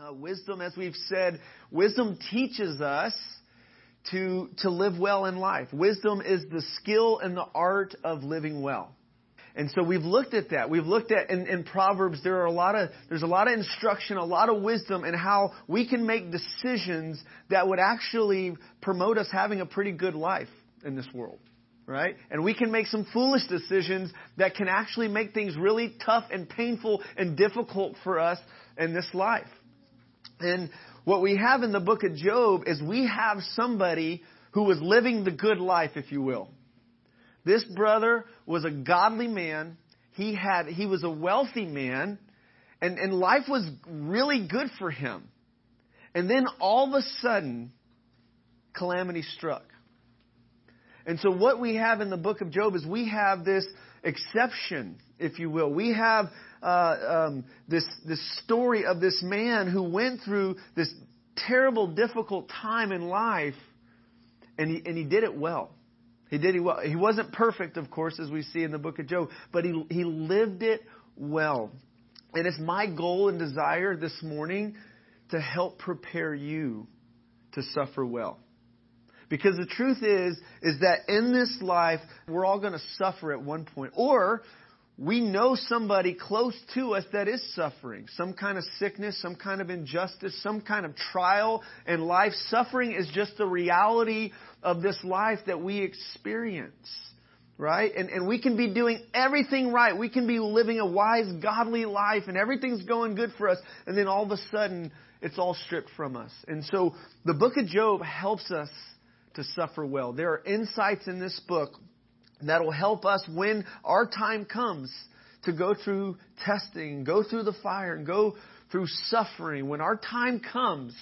Uh, wisdom, as we've said, wisdom teaches us to, to live well in life. Wisdom is the skill and the art of living well. And so we've looked at that. We've looked at in, in, Proverbs there are a lot of there's a lot of instruction, a lot of wisdom in how we can make decisions that would actually promote us having a pretty good life in this world. Right? And we can make some foolish decisions that can actually make things really tough and painful and difficult for us in this life. And what we have in the book of Job is we have somebody who was living the good life, if you will. This brother was a godly man. He had, he was a wealthy man and, and life was really good for him. And then all of a sudden, calamity struck. And so what we have in the book of Job is we have this exception, if you will. We have uh, um, this this story of this man who went through this terrible, difficult time in life, and he and he did it well. He did it well. He wasn't perfect, of course, as we see in the book of Job, but he he lived it well. And it's my goal and desire this morning to help prepare you to suffer well. Because the truth is, is that in this life, we're all going to suffer at one point. Or we know somebody close to us that is suffering. Some kind of sickness, some kind of injustice, some kind of trial in life. Suffering is just the reality of this life that we experience. Right? And, and we can be doing everything right. We can be living a wise, godly life and everything's going good for us. And then all of a sudden, it's all stripped from us. And so the book of Job helps us to suffer well. There are insights in this book that'll help us when our time comes to go through testing, go through the fire, and go through suffering. When our time comes,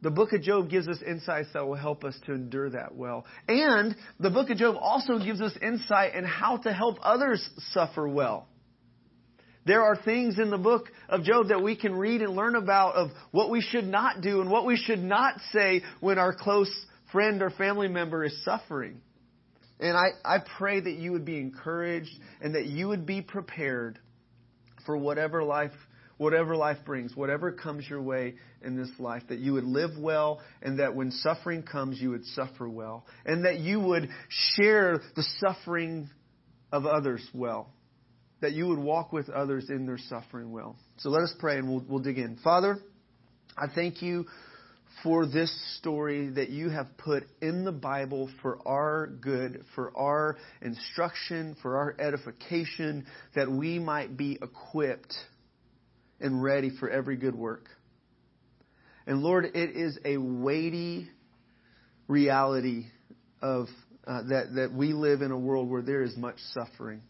the book of Job gives us insights that will help us to endure that well. And the book of Job also gives us insight in how to help others suffer well. There are things in the book of Job that we can read and learn about of what we should not do and what we should not say when our close friend or family member is suffering. And I, I pray that you would be encouraged and that you would be prepared for whatever life whatever life brings, whatever comes your way in this life, that you would live well and that when suffering comes, you would suffer well. And that you would share the suffering of others well. That you would walk with others in their suffering well. So let us pray and we'll, we'll dig in. Father, I thank you for this story that you have put in the Bible for our good, for our instruction, for our edification, that we might be equipped and ready for every good work. And Lord, it is a weighty reality of uh, that that we live in a world where there is much suffering.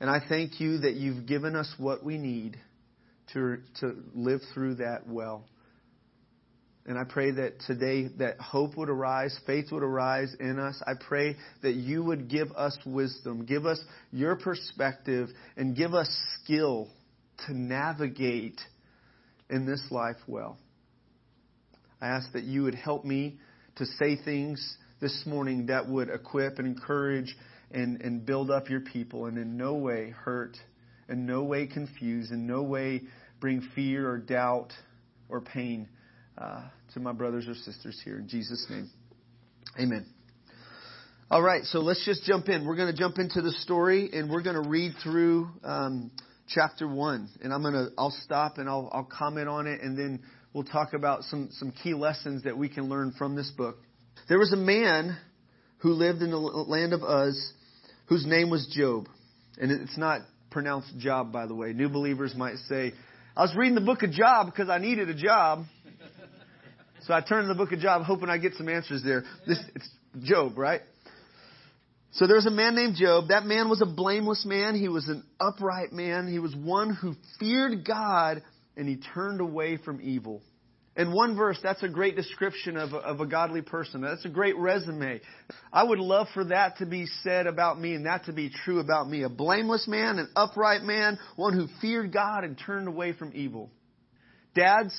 And I thank you that you've given us what we need to to live through that well. And I pray that today that hope would arise, faith would arise in us. I pray that you would give us wisdom, give us your perspective, and give us skill to navigate in this life well. I ask that you would help me to say things this morning that would equip and encourage and, and build up your people and in no way hurt, in no way confuse, in no way bring fear or doubt or pain uh, to my brothers or sisters here. In Jesus' name, amen. All right, so let's just jump in. We're going to jump into the story, and we're going to read through um, chapter one. And I'm going to I'll stop and I'll I'll comment on it, and then we'll talk about some some key lessons that we can learn from this book. There was a man who lived in the land of Uz, whose name was Job, and it's not pronounced Job, by the way. New believers might say, "I was reading the book of Job because I needed a job." So I turned to the book of Job hoping I get some answers there. This it's Job, right? So there's a man named Job. That man was a blameless man. He was an upright man. He was one who feared God and he turned away from evil. In one verse, that's a great description of a, of a godly person. That's a great resume. I would love for that to be said about me and that to be true about me. A blameless man, an upright man, one who feared God and turned away from evil. Dads,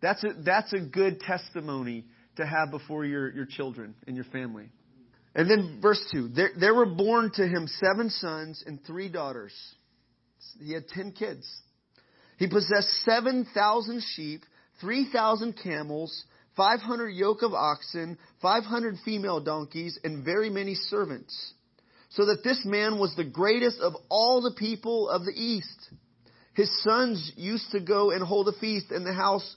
that's a, that's a good testimony to have before your, your children and your family. And then verse 2 there, there were born to him seven sons and three daughters. He had ten kids. He possessed 7,000 sheep, 3,000 camels, 500 yoke of oxen, 500 female donkeys, and very many servants. So that this man was the greatest of all the people of the east. His sons used to go and hold a feast in the house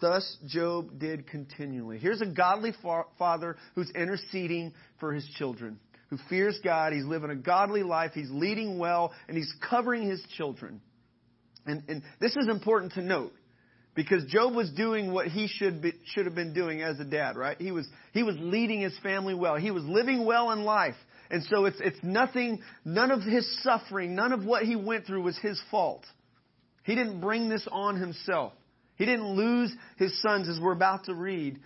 Thus Job did continually. Here's a godly fa- father who's interceding for his children, who fears God. He's living a godly life. He's leading well, and he's covering his children. And, and this is important to note because Job was doing what he should be, should have been doing as a dad, right? He was he was leading his family well. He was living well in life. And so it's it's nothing none of his suffering, none of what he went through was his fault. He didn't bring this on himself. He didn't lose his sons as we're about to read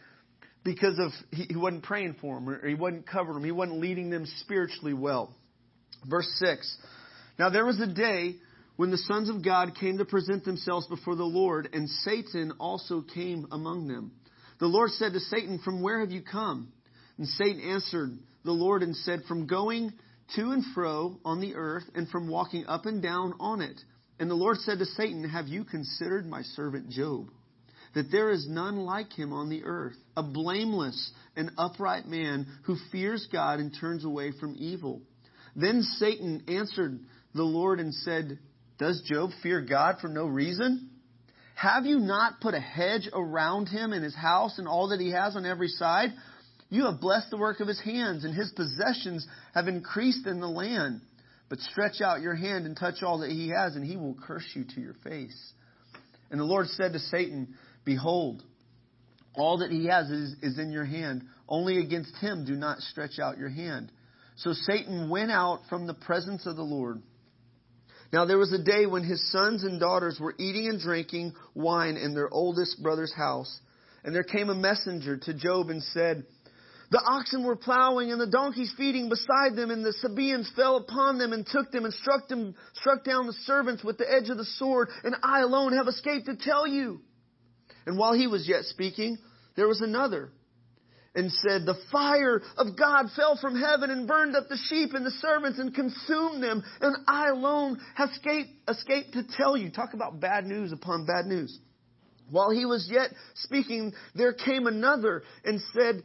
because of he, he wasn't praying for them or he wasn't covering them. He wasn't leading them spiritually well. Verse 6. Now there was a day when the sons of God came to present themselves before the Lord, and Satan also came among them. The Lord said to Satan, From where have you come? And Satan answered the Lord and said, From going to and fro on the earth, and from walking up and down on it. And the Lord said to Satan, Have you considered my servant Job? That there is none like him on the earth, a blameless and upright man who fears God and turns away from evil. Then Satan answered the Lord and said, does Job fear God for no reason? Have you not put a hedge around him and his house and all that he has on every side? You have blessed the work of his hands, and his possessions have increased in the land. But stretch out your hand and touch all that he has, and he will curse you to your face. And the Lord said to Satan, Behold, all that he has is, is in your hand. Only against him do not stretch out your hand. So Satan went out from the presence of the Lord. Now there was a day when his sons and daughters were eating and drinking wine in their oldest brother's house. And there came a messenger to Job and said, The oxen were plowing and the donkeys feeding beside them, and the Sabaeans fell upon them and took them and struck them, struck down the servants with the edge of the sword, and I alone have escaped to tell you. And while he was yet speaking, there was another and said, The fire of God fell from heaven and burned up the sheep and the servants and consumed them, and I alone have escaped, escaped to tell you. Talk about bad news upon bad news. While he was yet speaking, there came another and said,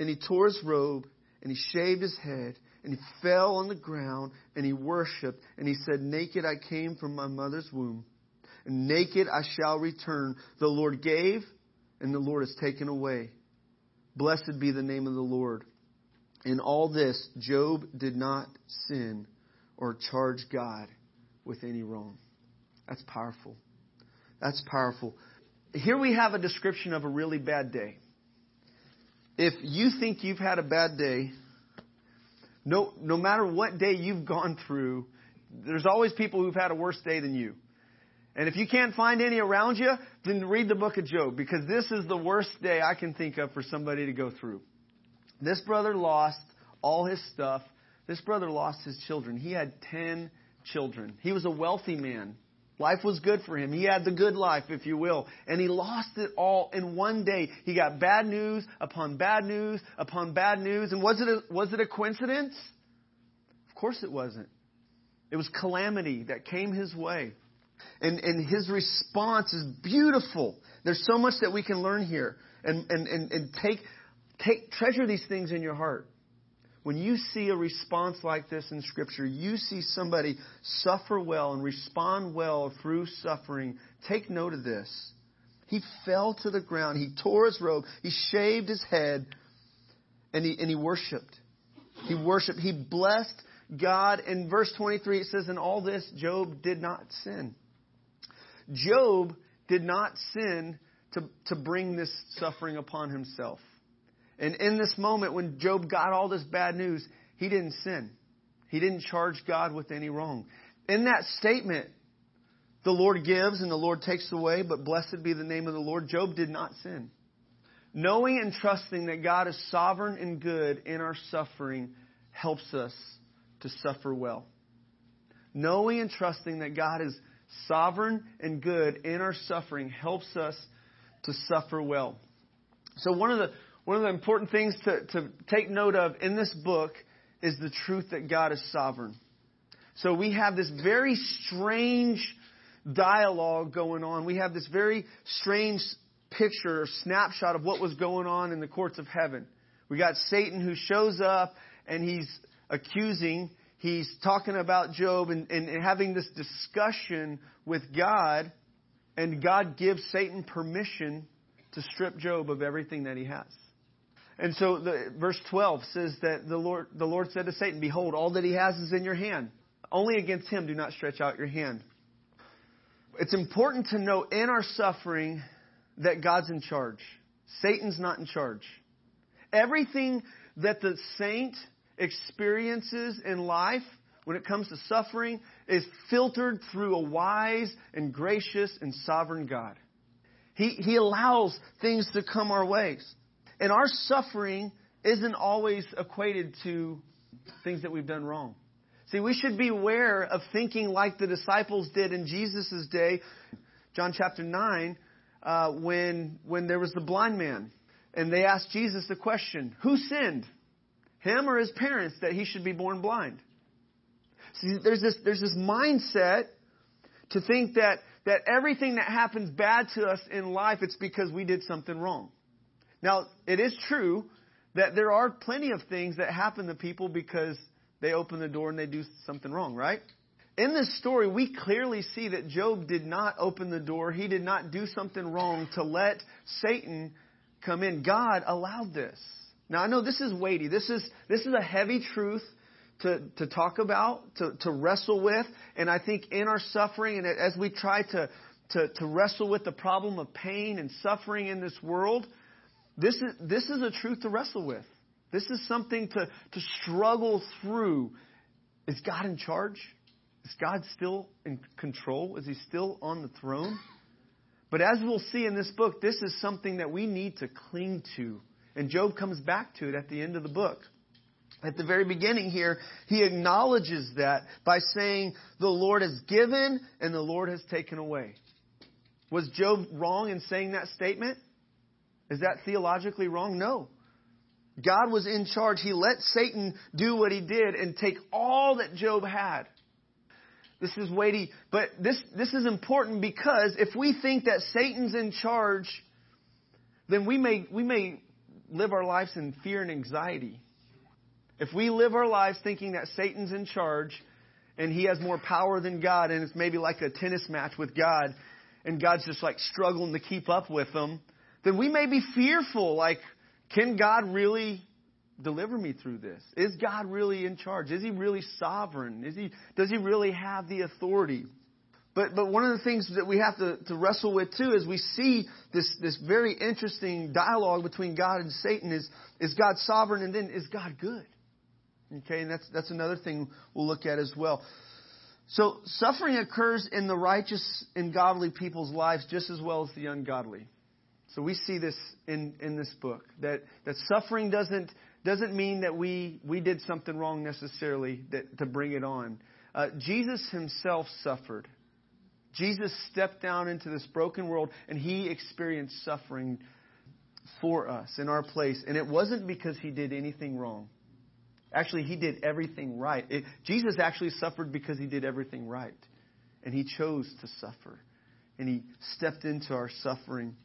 and he tore his robe, and he shaved his head, and he fell on the ground, and he worshiped, and he said, Naked I came from my mother's womb, and naked I shall return. The Lord gave, and the Lord has taken away. Blessed be the name of the Lord. In all this, Job did not sin or charge God with any wrong. That's powerful. That's powerful. Here we have a description of a really bad day. If you think you've had a bad day, no, no matter what day you've gone through, there's always people who've had a worse day than you. And if you can't find any around you, then read the book of Job because this is the worst day I can think of for somebody to go through. This brother lost all his stuff. This brother lost his children. He had 10 children. He was a wealthy man. Life was good for him. He had the good life, if you will. And he lost it all in one day. He got bad news upon bad news upon bad news. And was it a, was it a coincidence? Of course it wasn't. It was calamity that came his way. And, and his response is beautiful. There's so much that we can learn here. And, and, and, and take, take, treasure these things in your heart. When you see a response like this in Scripture, you see somebody suffer well and respond well through suffering, take note of this. He fell to the ground. He tore his robe. He shaved his head. And he, and he worshiped. He worshiped. He blessed God. In verse 23, it says, In all this, Job did not sin. Job did not sin to, to bring this suffering upon himself. And in this moment, when Job got all this bad news, he didn't sin. He didn't charge God with any wrong. In that statement, the Lord gives and the Lord takes away, but blessed be the name of the Lord. Job did not sin. Knowing and trusting that God is sovereign and good in our suffering helps us to suffer well. Knowing and trusting that God is sovereign and good in our suffering helps us to suffer well. So one of the one of the important things to, to take note of in this book is the truth that God is sovereign. So we have this very strange dialogue going on. We have this very strange picture or snapshot of what was going on in the courts of heaven. We got Satan who shows up and he's accusing, he's talking about Job and, and, and having this discussion with God, and God gives Satan permission to strip Job of everything that he has. And so the, verse 12 says that the Lord, the Lord said to Satan, Behold, all that he has is in your hand. Only against him do not stretch out your hand. It's important to know in our suffering that God's in charge. Satan's not in charge. Everything that the saint experiences in life when it comes to suffering is filtered through a wise and gracious and sovereign God. He, he allows things to come our ways. And our suffering isn't always equated to things that we've done wrong. See, we should beware of thinking like the disciples did in Jesus' day, John chapter 9, uh, when, when there was the blind man. And they asked Jesus the question, Who sinned? Him or his parents that he should be born blind? See, there's this, there's this mindset to think that, that everything that happens bad to us in life, it's because we did something wrong. Now, it is true that there are plenty of things that happen to people because they open the door and they do something wrong, right? In this story, we clearly see that Job did not open the door. He did not do something wrong to let Satan come in. God allowed this. Now, I know this is weighty. This is, this is a heavy truth to, to talk about, to, to wrestle with. And I think in our suffering, and as we try to, to, to wrestle with the problem of pain and suffering in this world, this is, this is a truth to wrestle with. This is something to, to struggle through. Is God in charge? Is God still in control? Is He still on the throne? But as we'll see in this book, this is something that we need to cling to. And Job comes back to it at the end of the book. At the very beginning here, he acknowledges that by saying, The Lord has given and the Lord has taken away. Was Job wrong in saying that statement? Is that theologically wrong? No. God was in charge. He let Satan do what he did and take all that Job had. This is weighty, but this, this is important because if we think that Satan's in charge, then we may, we may live our lives in fear and anxiety. If we live our lives thinking that Satan's in charge and he has more power than God and it's maybe like a tennis match with God and God's just like struggling to keep up with them, then we may be fearful like, can God really deliver me through this? Is God really in charge? Is he really sovereign? Is he, does he really have the authority? But, but one of the things that we have to, to wrestle with too is we see this, this very interesting dialogue between God and Satan is, is God sovereign and then is God good? Okay, and that's, that's another thing we'll look at as well. So suffering occurs in the righteous and godly people's lives just as well as the ungodly. So we see this in, in this book that, that suffering doesn't, doesn't mean that we, we did something wrong necessarily that, to bring it on. Uh, Jesus himself suffered. Jesus stepped down into this broken world and he experienced suffering for us in our place. And it wasn't because he did anything wrong. Actually, he did everything right. It, Jesus actually suffered because he did everything right. And he chose to suffer. And he stepped into our suffering.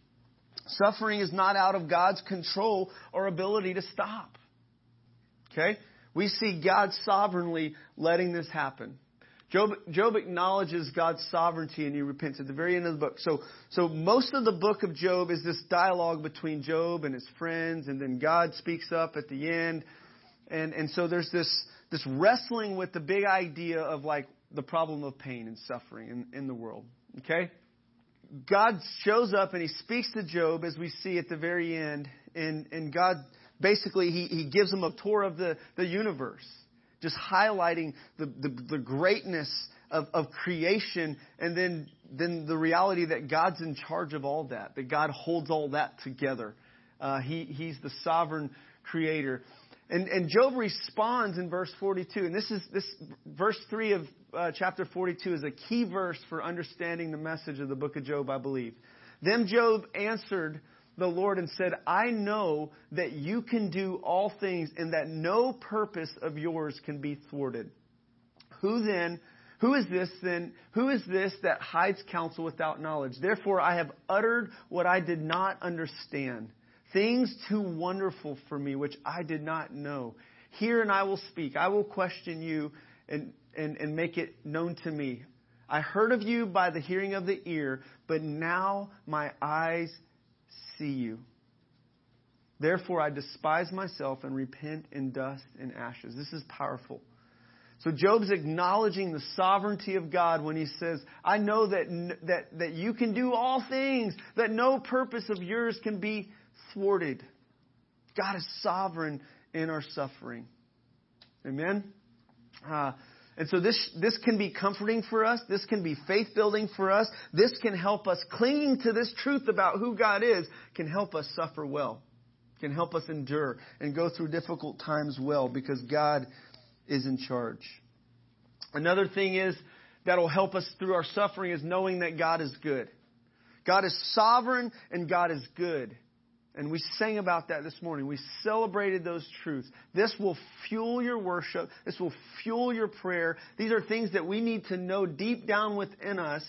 Suffering is not out of God's control or ability to stop. Okay? We see God sovereignly letting this happen. Job, Job acknowledges God's sovereignty and he repents at the very end of the book. So, so most of the book of Job is this dialogue between Job and his friends, and then God speaks up at the end. And, and so there's this, this wrestling with the big idea of like the problem of pain and suffering in, in the world. Okay? God shows up and he speaks to Job as we see at the very end, and, and God basically he, he gives him a tour of the, the universe, just highlighting the, the, the greatness of, of creation and then, then the reality that God's in charge of all that, that God holds all that together. Uh, he, he's the sovereign creator. And, and Job responds in verse 42, and this is this verse 3 of uh, chapter 42 is a key verse for understanding the message of the book of Job, I believe. Then Job answered the Lord and said, I know that you can do all things and that no purpose of yours can be thwarted. Who then, who is this then, who is this that hides counsel without knowledge? Therefore I have uttered what I did not understand things too wonderful for me which I did not know. Hear and I will speak. I will question you and, and, and make it known to me. I heard of you by the hearing of the ear, but now my eyes see you. Therefore I despise myself and repent in dust and ashes. This is powerful. So Job's acknowledging the sovereignty of God when he says, I know that, that, that you can do all things, that no purpose of yours can be thwarted. God is sovereign in our suffering. Amen? Uh, and so this, this can be comforting for us. This can be faith building for us. This can help us clinging to this truth about who God is, can help us suffer well, can help us endure and go through difficult times well because God is in charge. Another thing is that'll help us through our suffering is knowing that God is good. God is sovereign and God is good. And we sang about that this morning. We celebrated those truths. This will fuel your worship. This will fuel your prayer. These are things that we need to know deep down within us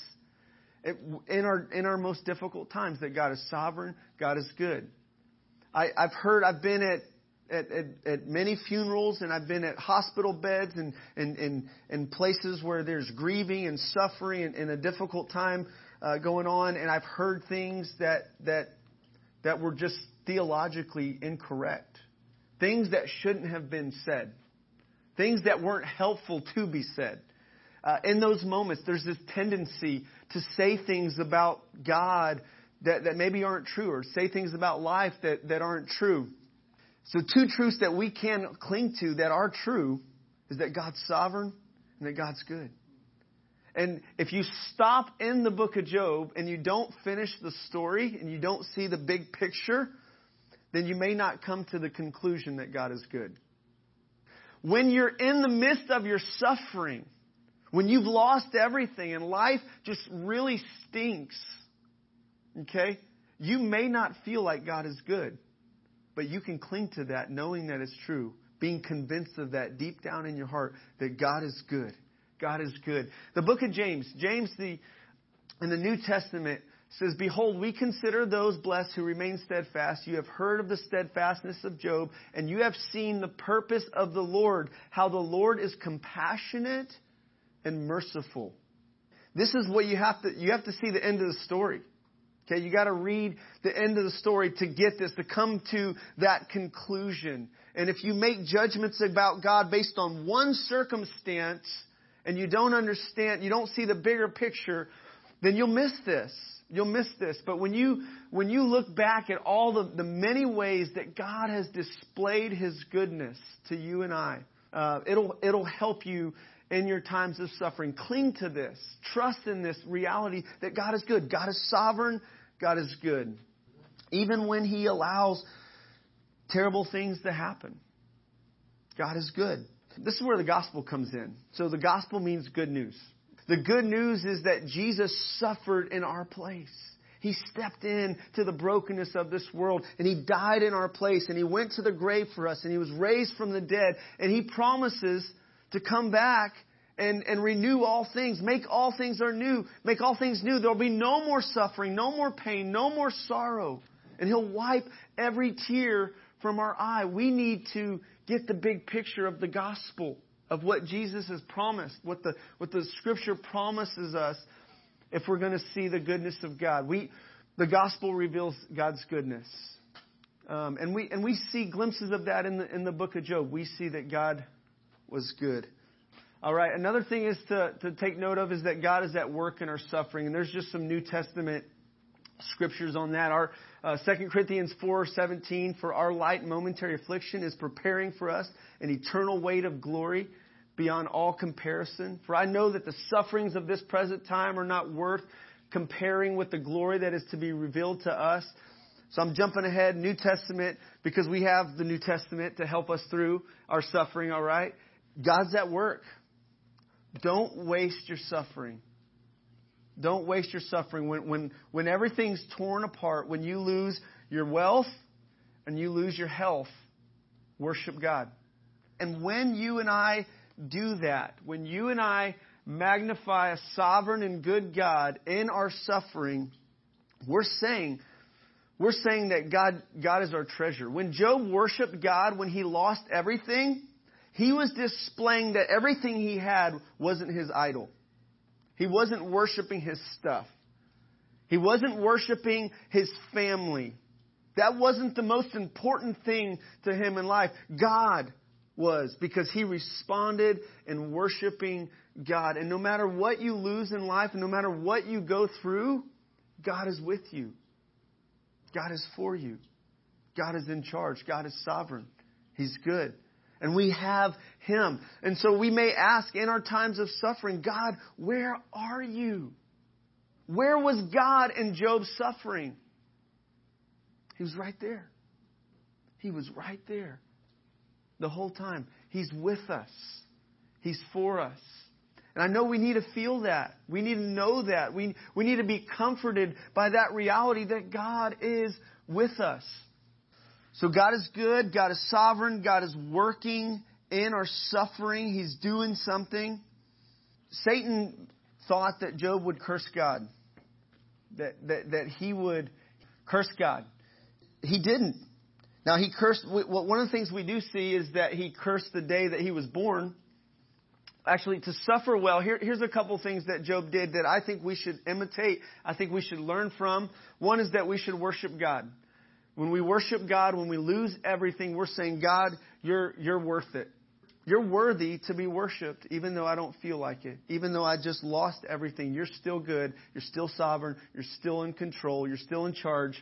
in our, in our most difficult times that God is sovereign, God is good. I, I've heard, I've been at, at, at, at, many funerals and I've been at hospital beds and, and, and, and places where there's grieving and suffering and, and a difficult time uh, going on. And I've heard things that, that that were just theologically incorrect, things that shouldn't have been said, things that weren't helpful to be said. Uh, in those moments, there's this tendency to say things about God that, that maybe aren't true, or say things about life that, that aren't true. So, two truths that we can cling to that are true is that God's sovereign and that God's good. And if you stop in the book of Job and you don't finish the story and you don't see the big picture, then you may not come to the conclusion that God is good. When you're in the midst of your suffering, when you've lost everything and life just really stinks, okay, you may not feel like God is good, but you can cling to that knowing that it's true, being convinced of that deep down in your heart that God is good God is good. The book of James, James the in the New Testament says, Behold, we consider those blessed who remain steadfast. You have heard of the steadfastness of Job, and you have seen the purpose of the Lord, how the Lord is compassionate and merciful. This is what you have to you have to see the end of the story. Okay, you got to read the end of the story to get this, to come to that conclusion. And if you make judgments about God based on one circumstance, and you don't understand, you don't see the bigger picture, then you'll miss this. You'll miss this. But when you, when you look back at all the, the many ways that God has displayed His goodness to you and I, uh, it'll, it'll help you in your times of suffering. Cling to this. Trust in this reality that God is good. God is sovereign. God is good. Even when He allows terrible things to happen, God is good. This is where the gospel comes in. So the gospel means good news. The good news is that Jesus suffered in our place. He stepped in to the brokenness of this world and he died in our place and he went to the grave for us and he was raised from the dead and he promises to come back and, and renew all things, make all things are new, make all things new. There'll be no more suffering, no more pain, no more sorrow. And he'll wipe every tear from our eye. We need to get the big picture of the gospel. of what Jesus has promised, what the, what the scripture promises us if we're going to see the goodness of God. We, the gospel reveals God's goodness. Um, and, we, and we see glimpses of that in the, in the book of Job. We see that God was good. All right, another thing is to, to take note of is that God is at work in our suffering. And there's just some New Testament scriptures on that. Our uh, 2 Corinthians 4:17 for our light momentary affliction is preparing for us an eternal weight of glory beyond all comparison. For I know that the sufferings of this present time are not worth comparing with the glory that is to be revealed to us. So I'm jumping ahead, New Testament, because we have the New Testament to help us through our suffering, all right? God's at work. Don't waste your suffering. Don't waste your suffering. When, when, when everything's torn apart, when you lose your wealth and you lose your health, worship God. And when you and I do that, when you and I magnify a sovereign and good God in our suffering, we're saying, we're saying that God, God is our treasure. When Job worshiped God when he lost everything, he was displaying that everything he had wasn't his idol. He wasn't worshiping his stuff. He wasn't worshiping his family. That wasn't the most important thing to him in life. God was because he responded in worshiping God. And no matter what you lose in life, and no matter what you go through, God is with you. God is for you. God is in charge. God is sovereign. He's good. And we have Him. And so we may ask in our times of suffering, God, where are you? Where was God in Job's suffering? He was right there. He was right there the whole time. He's with us. He's for us. And I know we need to feel that. We need to know that. We, we need to be comforted by that reality that God is with us. So God is good. God is sovereign. God is working in our suffering. He's doing something. Satan thought that Job would curse God, that, that, that he would curse God. He didn't. Now, he cursed, one of the things we do see is that he cursed the day that he was born. Actually, to suffer well, here, here's a couple things that Job did that I think we should imitate. I think we should learn from. One is that we should worship God. When we worship God, when we lose everything, we're saying, God, you're, you're worth it. You're worthy to be worshiped, even though I don't feel like it. Even though I just lost everything, you're still good. You're still sovereign. You're still in control. You're still in charge.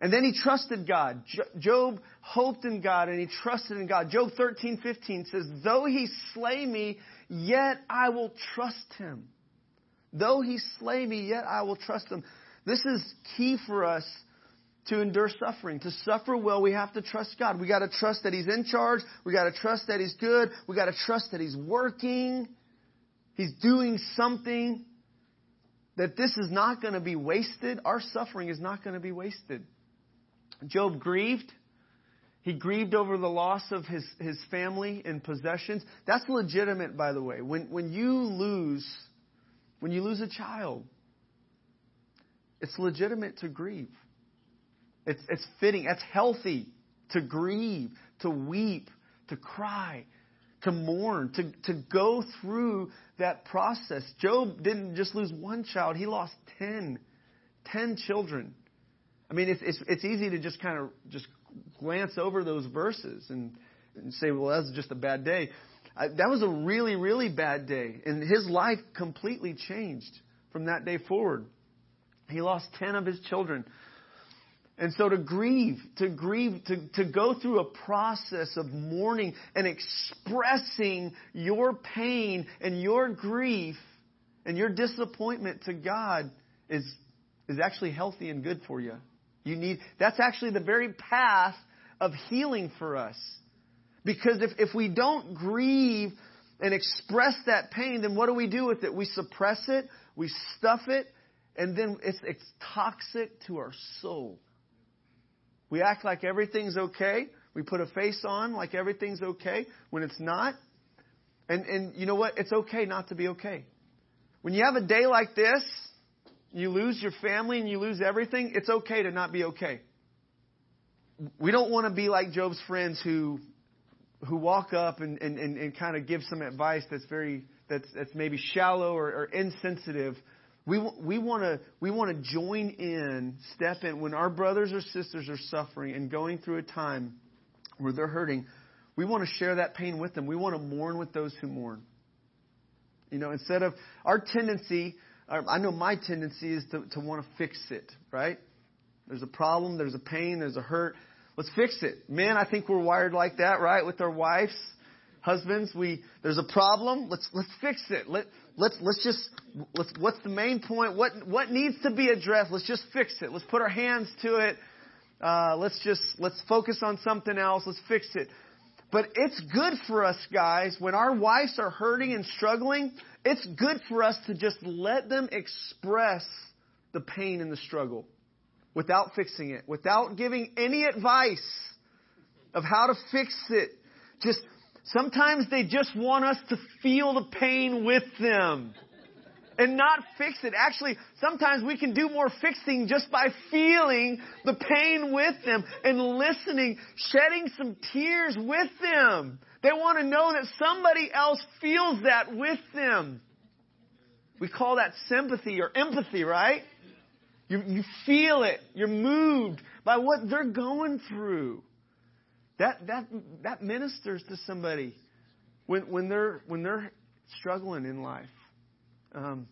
And then he trusted God. Job hoped in God and he trusted in God. Job 13, 15 says, Though he slay me, yet I will trust him. Though he slay me, yet I will trust him. This is key for us to endure suffering. To suffer well, we have to trust God. We got to trust that He's in charge. We got to trust that He's good. We got to trust that He's working. He's doing something. That this is not going to be wasted. Our suffering is not going to be wasted. Job grieved. He grieved over the loss of his, his family and possessions. That's legitimate, by the way. When, when you lose, when you lose a child, it's legitimate to grieve. It's, it's fitting. It's healthy to grieve, to weep, to cry, to mourn, to, to go through that process. Job didn't just lose one child, he lost ten, ten children. I mean, it's, it's, it's easy to just kind of just glance over those verses and, and say, well, that's just a bad day. I, that was a really, really bad day. And his life completely changed from that day forward. He lost 10 of his children. And so to grieve, to grieve, to, to go through a process of mourning and expressing your pain and your grief and your disappointment to God is, is actually healthy and good for you. You need, that's actually the very path of healing for us. Because if, if we don't grieve and express that pain, then what do we do with it? We suppress it, we stuff it, and then it's, it's toxic to our soul. We act like everything's okay. We put a face on like everything's okay when it's not. And, and you know what? It's okay not to be okay. When you have a day like this, you lose your family and you lose everything, it's okay to not be okay. We don't want to be like Job's friends who, who walk up and, and, and, and kind of give some advice that's very that's that's maybe shallow or, or insensitive. We, we want to we want to join in, step in when our brothers or sisters are suffering and going through a time where they're hurting. We want to share that pain with them. We want to mourn with those who mourn. You know, instead of our tendency, uh, I know my tendency is to, to want to fix it, right? There's a problem, there's a pain, there's a hurt. Let's fix it. Man, I think we're wired like that, right? With our wives, husbands, we there's a problem. Let's let's fix it. Let let's let's just let's what's the main point? What what needs to be addressed? Let's just fix it. Let's put our hands to it. Uh, let's just let's focus on something else. Let's fix it. But it's good for us, guys, when our wives are hurting and struggling. It's good for us to just let them express the pain and the struggle without fixing it, without giving any advice of how to fix it. Just sometimes they just want us to feel the pain with them and not fix it. Actually, sometimes we can do more fixing just by feeling the pain with them and listening, shedding some tears with them. They want to know that somebody else feels that with them. We call that sympathy or empathy, right? You, you feel it. You're moved by what they're going through. That, that, that ministers to somebody when, when, they're, when they're struggling in life. Um,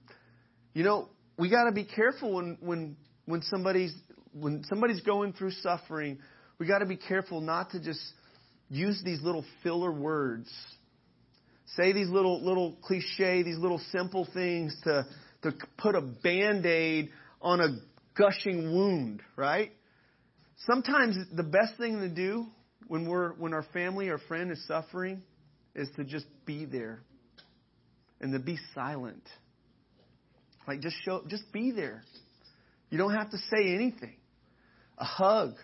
you know, we got to be careful when, when, when, somebody's, when somebody's going through suffering. We got to be careful not to just use these little filler words. Say these little, little cliche, these little simple things to, to put a band aid on a gushing wound, right? Sometimes the best thing to do when we're when our family or friend is suffering is to just be there and to be silent. Like just show just be there. You don't have to say anything. A hug,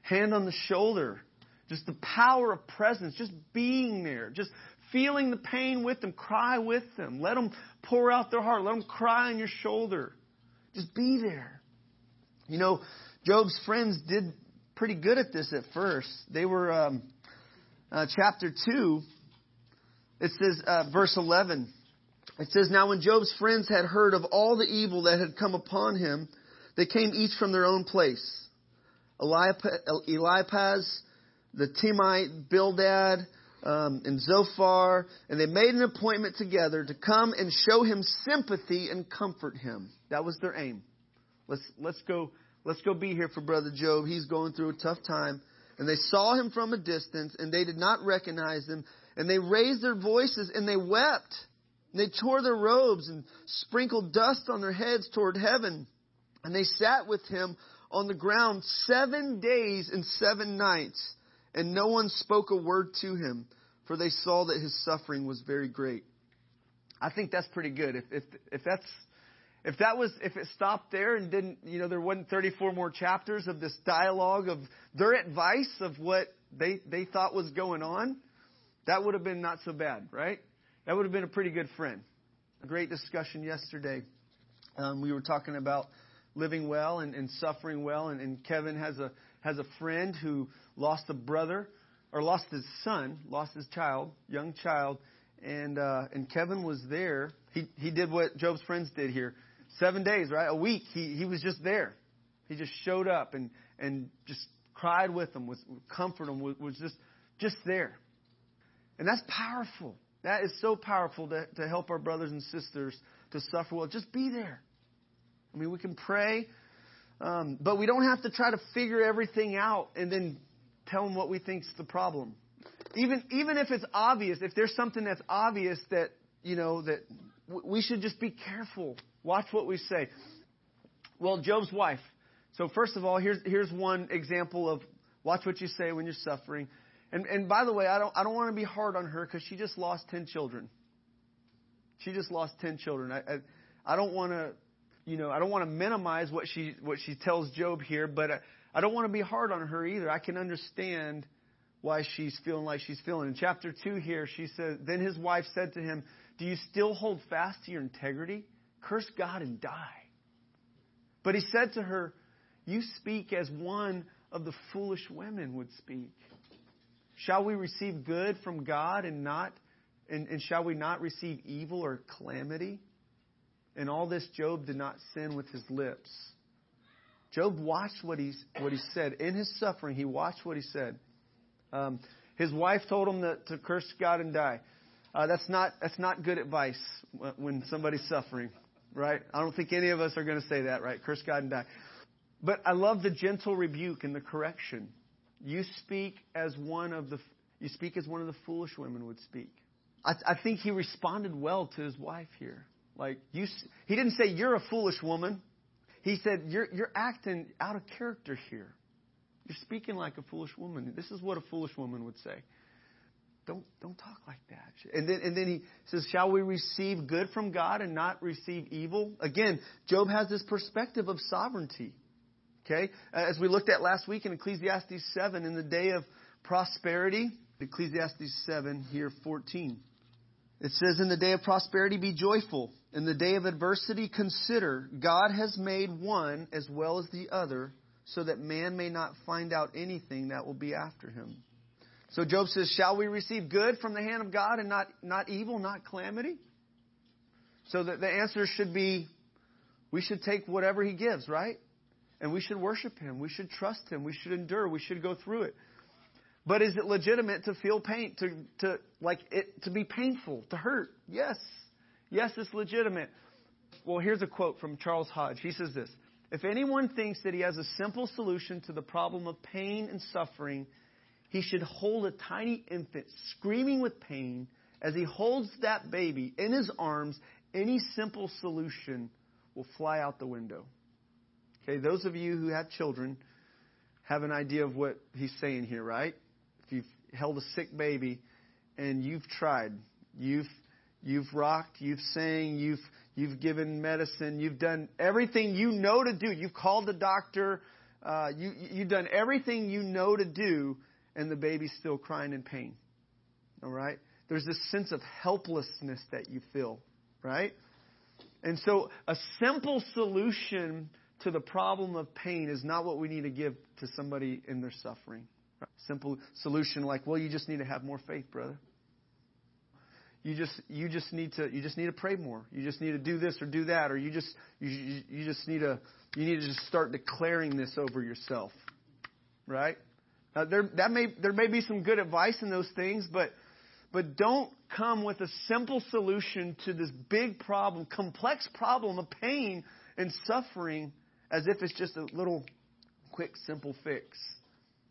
hand on the shoulder, just the power of presence, just being there, just feeling the pain with them, cry with them. Let them pour out their heart. Let them cry on your shoulder. Just be there. You know, Job's friends did pretty good at this at first. They were, um, uh, chapter 2, it says, uh, verse 11. It says, Now when Job's friends had heard of all the evil that had come upon him, they came each from their own place. Eliphaz, the Temanite, Bildad, um, and Zophar, and they made an appointment together to come and show him sympathy and comfort him. That was their aim. Let's let's go let's go be here for brother Job. He's going through a tough time. And they saw him from a distance, and they did not recognize him, and they raised their voices and they wept. And they tore their robes and sprinkled dust on their heads toward heaven. And they sat with him on the ground seven days and seven nights and no one spoke a word to him, for they saw that his suffering was very great. I think that's pretty good. If if if that's if that was if it stopped there and didn't you know there wasn't 34 more chapters of this dialogue of their advice of what they they thought was going on, that would have been not so bad, right? That would have been a pretty good friend. A great discussion yesterday. Um, we were talking about living well and, and suffering well, and, and Kevin has a has a friend who lost a brother or lost his son, lost his child, young child, and uh, and Kevin was there. He he did what Job's friends did here, seven days, right, a week. He he was just there. He just showed up and and just cried with them, was comforted them, was, was just just there, and that's powerful. That is so powerful to to help our brothers and sisters to suffer well. Just be there. I mean, we can pray, um, but we don't have to try to figure everything out and then tell them what we think's the problem. Even even if it's obvious, if there's something that's obvious that you know that we should just be careful. Watch what we say. Well, Job's wife. So first of all, here's here's one example of watch what you say when you're suffering. And and by the way, I don't I don't want to be hard on her because she just lost ten children. She just lost ten children. I I, I don't want to you know I don't want to minimize what she what she tells Job here, but. I, I don't want to be hard on her either. I can understand why she's feeling like she's feeling. In chapter 2 here, she says, Then his wife said to him, Do you still hold fast to your integrity? Curse God and die. But he said to her, You speak as one of the foolish women would speak. Shall we receive good from God and not and, and shall we not receive evil or calamity? And all this Job did not sin with his lips. Job watched what he, what he said. In his suffering, he watched what he said. Um, his wife told him that, to curse God and die. Uh, that's not that's not good advice when somebody's suffering, right? I don't think any of us are going to say that, right? Curse God and die. But I love the gentle rebuke and the correction. You speak as one of the you speak as one of the foolish women would speak. I, I think he responded well to his wife here. Like you, he didn't say you're a foolish woman. He said you're you're acting out of character here. You're speaking like a foolish woman. This is what a foolish woman would say. Don't don't talk like that. And then and then he says, "Shall we receive good from God and not receive evil?" Again, Job has this perspective of sovereignty. Okay, as we looked at last week in Ecclesiastes seven, in the day of prosperity, Ecclesiastes seven here fourteen. It says, In the day of prosperity, be joyful. In the day of adversity, consider God has made one as well as the other, so that man may not find out anything that will be after him. So Job says, Shall we receive good from the hand of God and not, not evil, not calamity? So the, the answer should be we should take whatever he gives, right? And we should worship him. We should trust him. We should endure. We should go through it. But is it legitimate to feel pain, to, to like it to be painful, to hurt? Yes. Yes, it's legitimate. Well, here's a quote from Charles Hodge. He says this If anyone thinks that he has a simple solution to the problem of pain and suffering, he should hold a tiny infant screaming with pain. As he holds that baby in his arms, any simple solution will fly out the window. Okay, those of you who have children have an idea of what he's saying here, right? If you've held a sick baby and you've tried, you've you've rocked, you've sang, you've you've given medicine, you've done everything you know to do. You've called the doctor, uh, you you've done everything you know to do, and the baby's still crying in pain. All right, there's this sense of helplessness that you feel, right? And so, a simple solution to the problem of pain is not what we need to give to somebody in their suffering. Simple solution like, well, you just need to have more faith, brother. You just you just need to you just need to pray more. You just need to do this or do that, or you just you you just need to you need to just start declaring this over yourself, right? Now, there that may there may be some good advice in those things, but but don't come with a simple solution to this big problem, complex problem of pain and suffering, as if it's just a little quick, simple fix.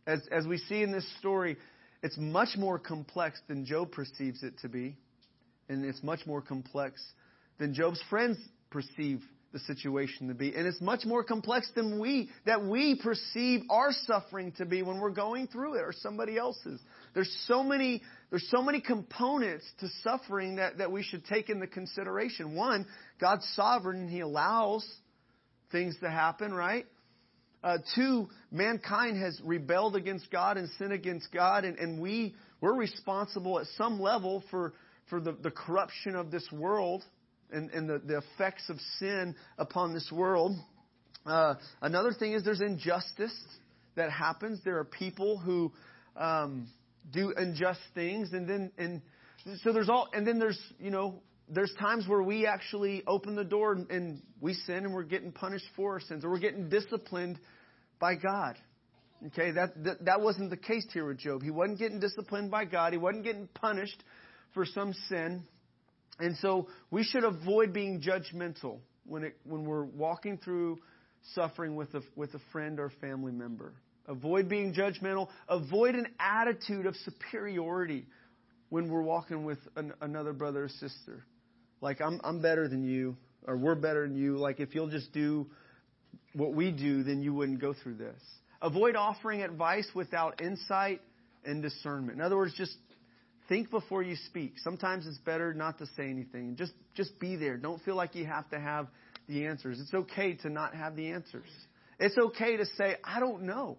As, as we see in this story, it's much more complex than Job perceives it to be. And it's much more complex than Job's friends perceive the situation to be. And it's much more complex than we, that we perceive our suffering to be when we're going through it or somebody else's. There's so many, there's so many components to suffering that, that we should take into consideration. One, God's sovereign and He allows things to happen, right? Uh, two, mankind has rebelled against God and sinned against God, and, and we, we're responsible at some level for, for the, the corruption of this world and, and the, the effects of sin upon this world. Uh, another thing is there's injustice that happens. There are people who um, do unjust things, and then and so there's all, and then there's you know there's times where we actually open the door and, and we sin and we're getting punished for our sins or we're getting disciplined by God. Okay, that, that, that wasn't the case here with Job. He wasn't getting disciplined by God. He wasn't getting punished for some sin. And so we should avoid being judgmental when it, when we're walking through suffering with a, with a friend or family member. Avoid being judgmental. Avoid an attitude of superiority when we're walking with an, another brother or sister. Like, I'm, I'm better than you, or we're better than you. Like, if you'll just do what we do, then you wouldn't go through this. Avoid offering advice without insight and discernment. In other words, just think before you speak. Sometimes it's better not to say anything. Just, just be there. Don't feel like you have to have the answers. It's okay to not have the answers. It's okay to say, I don't know.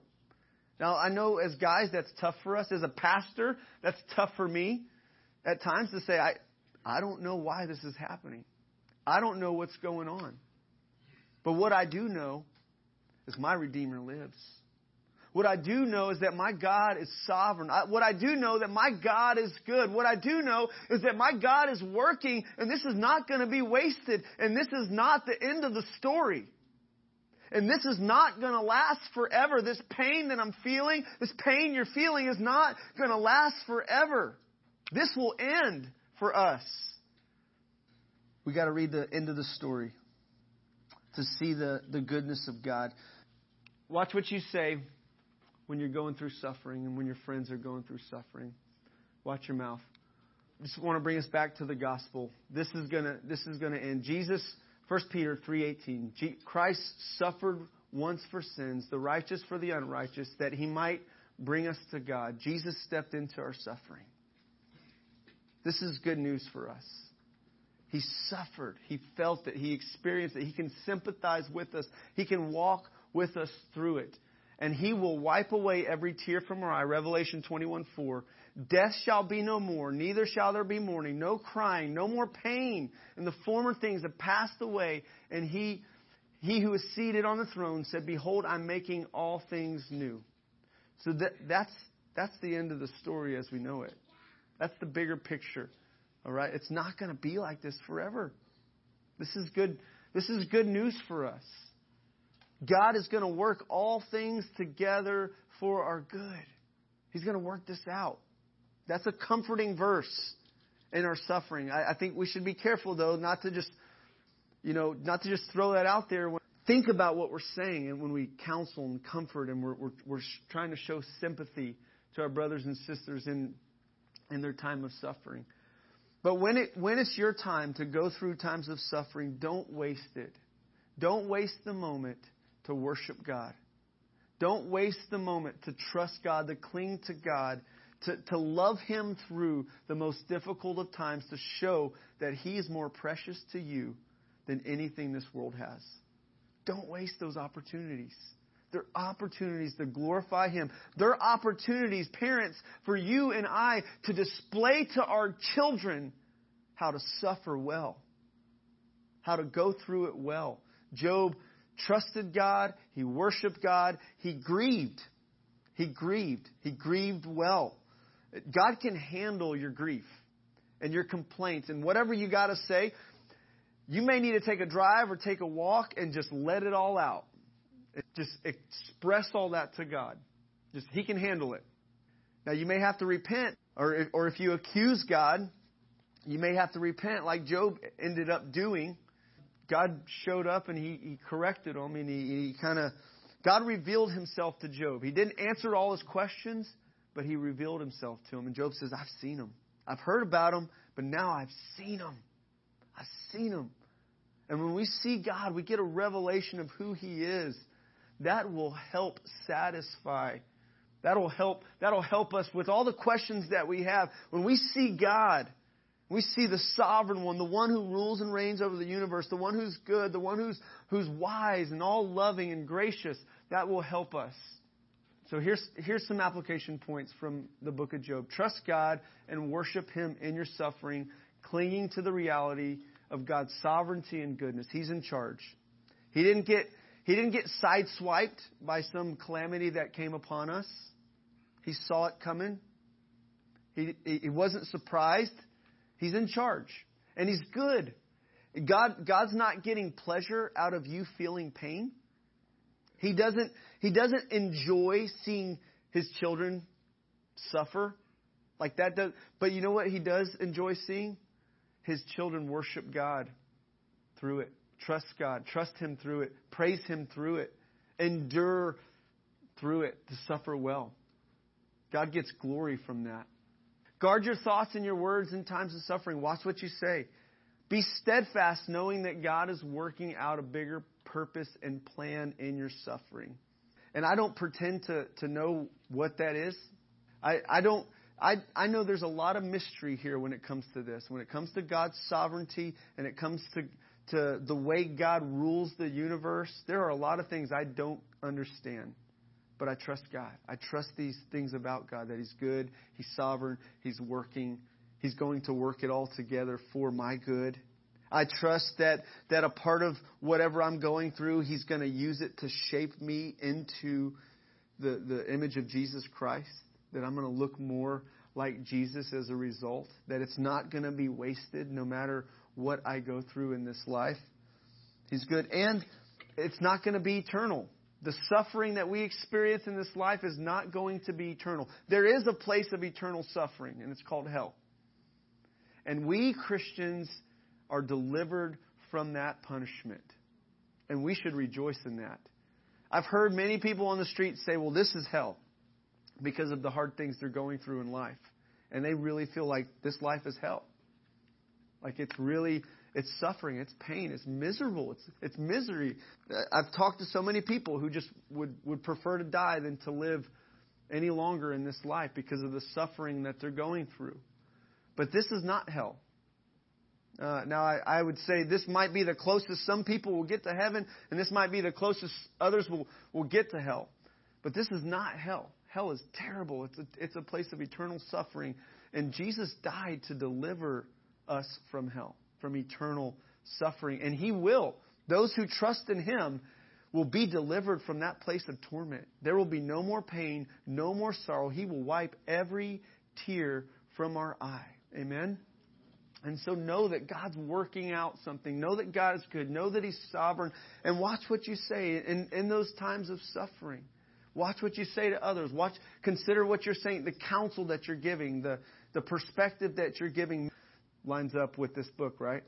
Now, I know as guys, that's tough for us. As a pastor, that's tough for me at times to say, I, I don't know why this is happening. I don't know what's going on. But what I do know is my Redeemer lives. What I do know is that my God is sovereign. I, what I do know that my God is good. What I do know is that my God is working and this is not going to be wasted and this is not the end of the story. And this is not going to last forever. This pain that I'm feeling, this pain you're feeling is not going to last forever. This will end for us. We got to read the end of the story to see the, the goodness of God. Watch what you say when you're going through suffering and when your friends are going through suffering. Watch your mouth. I just want to bring us back to the gospel. This is gonna this is gonna end. Jesus, 1 Peter 3:18. Christ suffered once for sins, the righteous for the unrighteous, that he might bring us to God. Jesus stepped into our suffering. This is good news for us. He suffered. He felt it. He experienced it. He can sympathize with us. He can walk with us through it. And he will wipe away every tear from our eye. Revelation 21 4. Death shall be no more, neither shall there be mourning, no crying, no more pain. And the former things have passed away. And he, he who is seated on the throne said, Behold, I'm making all things new. So that, that's, that's the end of the story as we know it. That's the bigger picture. All right? It's not going to be like this forever. This is good. This is good news for us. God is going to work all things together for our good. He's going to work this out. That's a comforting verse in our suffering. I, I think we should be careful, though, not to just, you know, not to just throw that out there. Think about what we're saying and when we counsel and comfort and we're, we're, we're trying to show sympathy to our brothers and sisters in, in their time of suffering. But when, it, when it's your time to go through times of suffering, don't waste it. Don't waste the moment to worship God. Don't waste the moment to trust God, to cling to God, to, to love Him through the most difficult of times, to show that He is more precious to you than anything this world has. Don't waste those opportunities. They're opportunities to glorify Him. They're opportunities, parents, for you and I to display to our children how to suffer well, how to go through it well. Job trusted God, he worshiped God, he grieved. He grieved. He grieved well. God can handle your grief and your complaints and whatever you got to say. You may need to take a drive or take a walk and just let it all out. Just express all that to God. Just He can handle it. Now you may have to repent, or or if you accuse God, you may have to repent, like Job ended up doing. God showed up and he, he corrected him, and he, he kind of God revealed Himself to Job. He didn't answer all his questions, but He revealed Himself to him. And Job says, "I've seen Him. I've heard about Him, but now I've seen Him. I've seen Him." And when we see God, we get a revelation of who He is that will help satisfy. That'll help, that'll help us with all the questions that we have. When we see God, we see the sovereign one, the one who rules and reigns over the universe, the one who's good, the one who's, who's wise and all loving and gracious. That will help us. So here's, here's some application points from the book of Job. Trust God and worship Him in your suffering, clinging to the reality of God's sovereignty and goodness. He's in charge. He didn't get he didn't get sideswiped by some calamity that came upon us. He saw it coming. He, he wasn't surprised. He's in charge. And he's good. God, God's not getting pleasure out of you feeling pain. He doesn't, he doesn't enjoy seeing his children suffer like that does. But you know what he does enjoy seeing? His children worship God through it. Trust God. Trust Him through it. Praise Him through it. Endure through it to suffer well. God gets glory from that. Guard your thoughts and your words in times of suffering. Watch what you say. Be steadfast, knowing that God is working out a bigger purpose and plan in your suffering. And I don't pretend to, to know what that is. I, I don't. I, I know there's a lot of mystery here when it comes to this. When it comes to God's sovereignty and it comes to to the way God rules the universe, there are a lot of things I don't understand. But I trust God. I trust these things about God that He's good, He's sovereign, He's working, He's going to work it all together for my good. I trust that, that a part of whatever I'm going through, He's going to use it to shape me into the, the image of Jesus Christ, that I'm going to look more like Jesus as a result, that it's not going to be wasted no matter what I go through in this life. He's good. And it's not going to be eternal. The suffering that we experience in this life is not going to be eternal. There is a place of eternal suffering, and it's called hell. And we Christians are delivered from that punishment. And we should rejoice in that. I've heard many people on the street say, well, this is hell because of the hard things they're going through in life. And they really feel like this life is hell. Like it's really, it's suffering, it's pain, it's miserable, it's, it's misery. I've talked to so many people who just would, would prefer to die than to live any longer in this life because of the suffering that they're going through. But this is not hell. Uh, now, I, I would say this might be the closest some people will get to heaven, and this might be the closest others will, will get to hell. But this is not hell. Hell is terrible. It's a, it's a place of eternal suffering. And Jesus died to deliver us from hell, from eternal suffering. And He will. Those who trust in Him will be delivered from that place of torment. There will be no more pain, no more sorrow. He will wipe every tear from our eye. Amen? And so know that God's working out something. Know that God is good. Know that He's sovereign. And watch what you say in, in those times of suffering. Watch what you say to others. Watch, consider what you're saying, the counsel that you're giving, the, the perspective that you're giving lines up with this book, right?